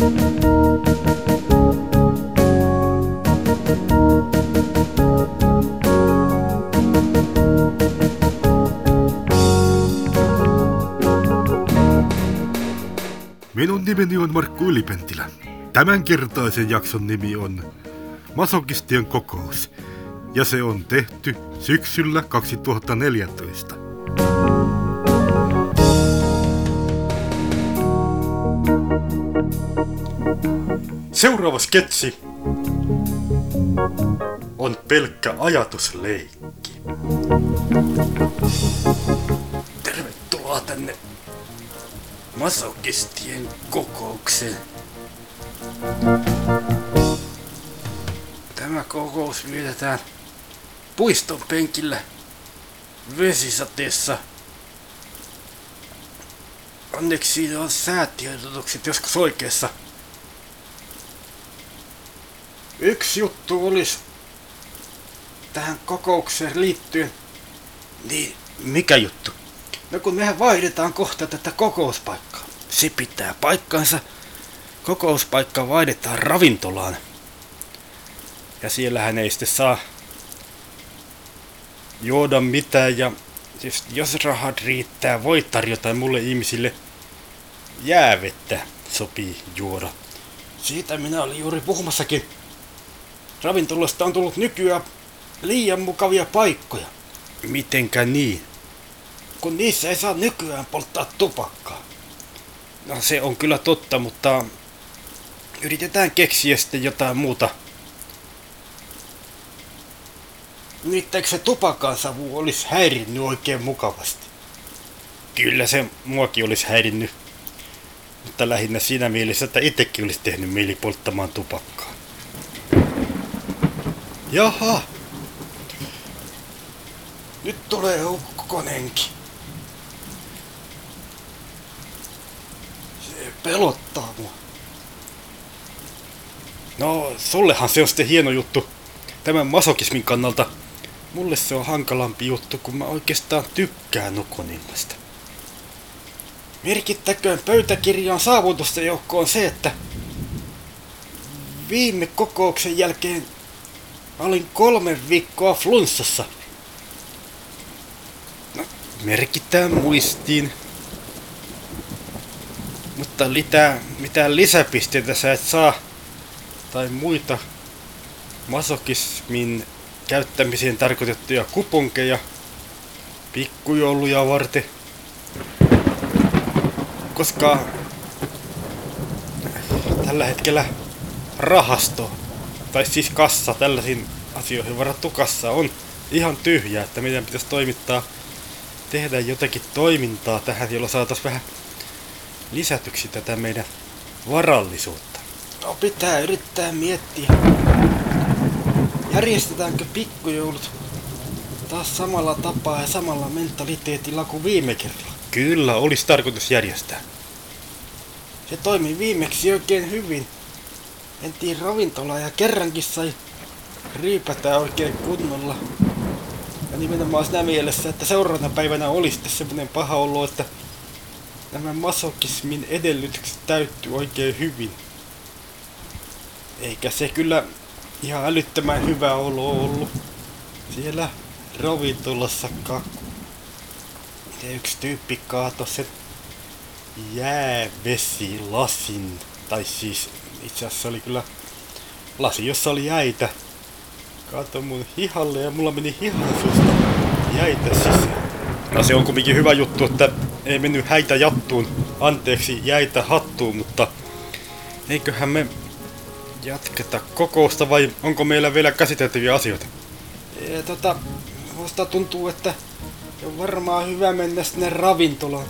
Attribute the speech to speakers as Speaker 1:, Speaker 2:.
Speaker 1: Minun nimeni on Markku Ylipentilä. Tämänkertaisen jakson nimi on Masokistien kokous, ja se on tehty syksyllä 2014. Seuraava sketsi on pelkkä ajatusleikki. Tervetuloa tänne masokistien kokoukseen. Tämä kokous vietetään puiston penkillä vesisateessa. Onneksi on säätiedotukset joskus oikeassa. Yksi juttu olisi tähän kokoukseen liittyen. Niin, mikä juttu? No kun mehän vaihdetaan kohta tätä kokouspaikkaa. Se pitää paikkansa. Kokouspaikka vaihdetaan ravintolaan. Ja siellähän ei sitten saa juoda mitään ja siis jos rahat riittää, voi tarjota mulle ihmisille jäävettä sopii juoda. Siitä minä olin juuri puhumassakin. Ravintolasta on tullut nykyään liian mukavia paikkoja. Mitenkä niin? Kun niissä ei saa nykyään polttaa tupakkaa. No se on kyllä totta, mutta yritetään keksiä sitten jotain muuta. Nimittäin se tupakan savu olisi häirinnyt oikein mukavasti. Kyllä se muakin olisi häirinnyt. Mutta lähinnä siinä mielessä, että itsekin olisi tehnyt mieli polttamaan tupakkaa. Jaha. Nyt tulee ukkonenkin. Se pelottaa mua. No, sullehan se on sitten hieno juttu tämän masokismin kannalta. Mulle se on hankalampi juttu, kun mä oikeastaan tykkään Ukonilmasta. Merkittäköön pöytäkirjan saavutusten joukkoon se, että viime kokouksen jälkeen mä olin kolme viikkoa flunssassa. No, merkitään muistiin. Mutta litää, mitään lisäpisteitä sä et saa. Tai muita masokismin käyttämiseen tarkoitettuja kuponkeja pikkujouluja varten. Koska tällä hetkellä rahasto, tai siis kassa tällaisiin asioihin varattu kassa on ihan tyhjä, että meidän pitäisi toimittaa, tehdä jotakin toimintaa tähän, jolla saataisiin vähän lisätyksi tätä meidän varallisuutta. No pitää yrittää miettiä. Järjestetäänkö pikkujoulut taas samalla tapaa ja samalla mentaliteetilla kuin viime kerralla? Kyllä, olisi tarkoitus järjestää. Se toimi viimeksi oikein hyvin. Mentiin ravintolaan ja kerrankin sai ryypätä oikein kunnolla. Ja nimenomaan siinä mielessä, että seuraavana päivänä oli sitten semmoinen paha olo, että nämä masokismin edellytykset täyttyy oikein hyvin. Eikä se kyllä ihan älyttömän hyvä olo ollut siellä ravintolassa Ja yksi tyyppi kaato sen jäävesilasin. Tai siis itse asiassa oli kyllä lasi, jossa oli jäitä. Kaato mun hihalle ja mulla meni hihansuusta jäitä sisään. No se on kumminkin hyvä juttu, että ei mennyt häitä jattuun. Anteeksi, jäitä hattuun, mutta eiköhän me jatketa kokousta vai onko meillä vielä käsiteltäviä asioita? Ja, tota, musta tuntuu, että on varmaan hyvä mennä sinne ravintolaan.